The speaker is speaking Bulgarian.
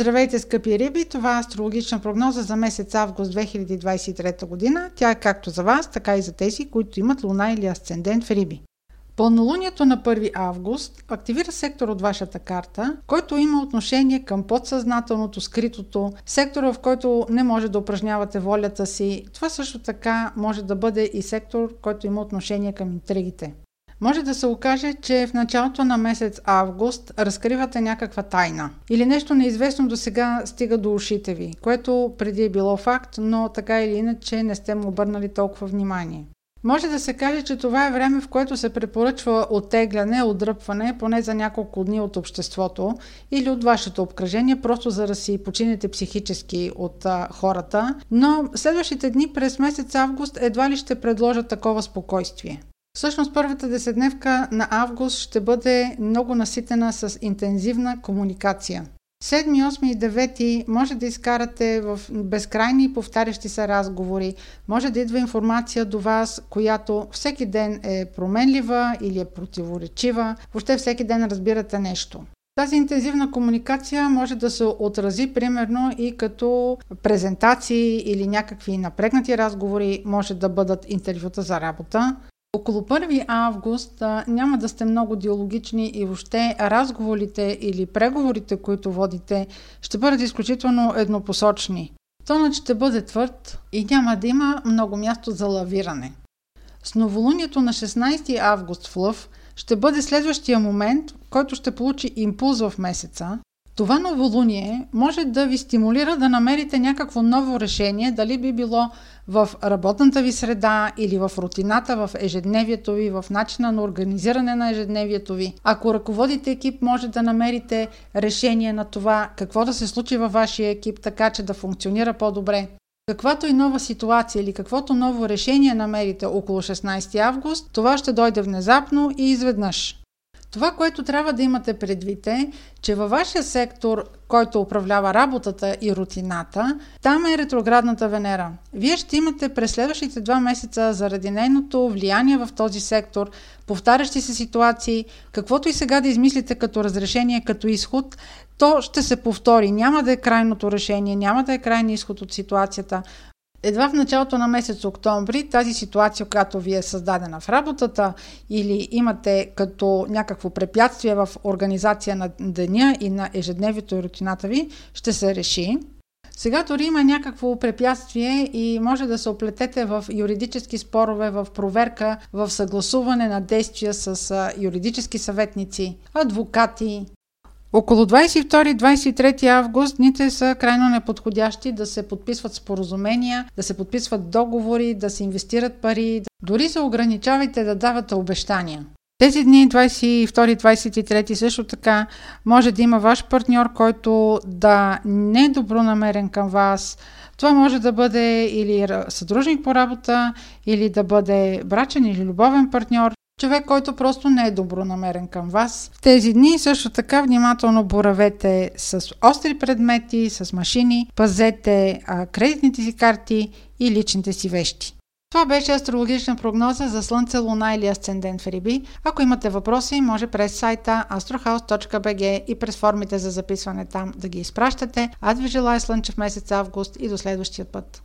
Здравейте, скъпи риби! Това е астрологична прогноза за месец август 2023 година. Тя е както за вас, така и за тези, които имат луна или асцендент в риби. Пълнолунието на 1 август активира сектор от вашата карта, който има отношение към подсъзнателното, скритото, сектора, в който не може да упражнявате волята си. Това също така може да бъде и сектор, който има отношение към интригите. Може да се окаже, че в началото на месец август разкривате някаква тайна или нещо неизвестно до сега стига до ушите ви, което преди е било факт, но така или иначе не сте му обърнали толкова внимание. Може да се каже, че това е време, в което се препоръчва оттегляне, отдръпване, поне за няколко дни от обществото или от вашето обкръжение, просто за да си починете психически от а, хората. Но следващите дни през месец август едва ли ще предложат такова спокойствие. Всъщност първата десетдневка на август ще бъде много наситена с интензивна комуникация. 7, 8 и 9 може да изкарате в безкрайни повтарящи се разговори, може да идва информация до вас, която всеки ден е променлива или е противоречива, въобще всеки ден разбирате нещо. Тази интензивна комуникация може да се отрази примерно и като презентации или някакви напрегнати разговори, може да бъдат интервюта за работа. Около 1 август а, няма да сте много диалогични и въобще разговорите или преговорите, които водите, ще бъдат изключително еднопосочни. Тонът ще бъде твърд и няма да има много място за лавиране. С новолунието на 16 август в Лъв ще бъде следващия момент, който ще получи импулс в месеца, това новолуние може да ви стимулира да намерите някакво ново решение, дали би било в работната ви среда или в рутината, в ежедневието ви, в начина на организиране на ежедневието ви. Ако ръководите екип, може да намерите решение на това какво да се случи във вашия екип, така че да функционира по-добре. Каквато и нова ситуация или каквото ново решение намерите около 16 август, това ще дойде внезапно и изведнъж. Това, което трябва да имате предвид е, че във вашия сектор, който управлява работата и рутината, там е ретроградната Венера. Вие ще имате през следващите два месеца заради нейното влияние в този сектор, повтарящи се ситуации, каквото и сега да измислите като разрешение, като изход, то ще се повтори. Няма да е крайното решение, няма да е крайният изход от ситуацията. Едва в началото на месец октомври тази ситуация, която ви е създадена в работата или имате като някакво препятствие в организация на деня и на ежедневието и рутината ви, ще се реши. Сега дори има някакво препятствие и може да се оплетете в юридически спорове, в проверка, в съгласуване на действия с юридически съветници, адвокати, около 22-23 август дните са крайно неподходящи да се подписват споразумения, да се подписват договори, да се инвестират пари. Дори се ограничавайте да давате обещания. Тези дни, 22-23 също така, може да има ваш партньор, който да не е добронамерен към вас. Това може да бъде или съдружник по работа, или да бъде брачен или любовен партньор. Човек, който просто не е добронамерен към вас. В тези дни също така внимателно боравете с остри предмети, с машини, пазете а, кредитните си карти и личните си вещи. Това беше астрологична прогноза за Слънце, Луна или Асцендент в Риби. Ако имате въпроси, може през сайта astrohouse.bg и през формите за записване там да ги изпращате. Аз ви желая слънчев месец август и до следващия път.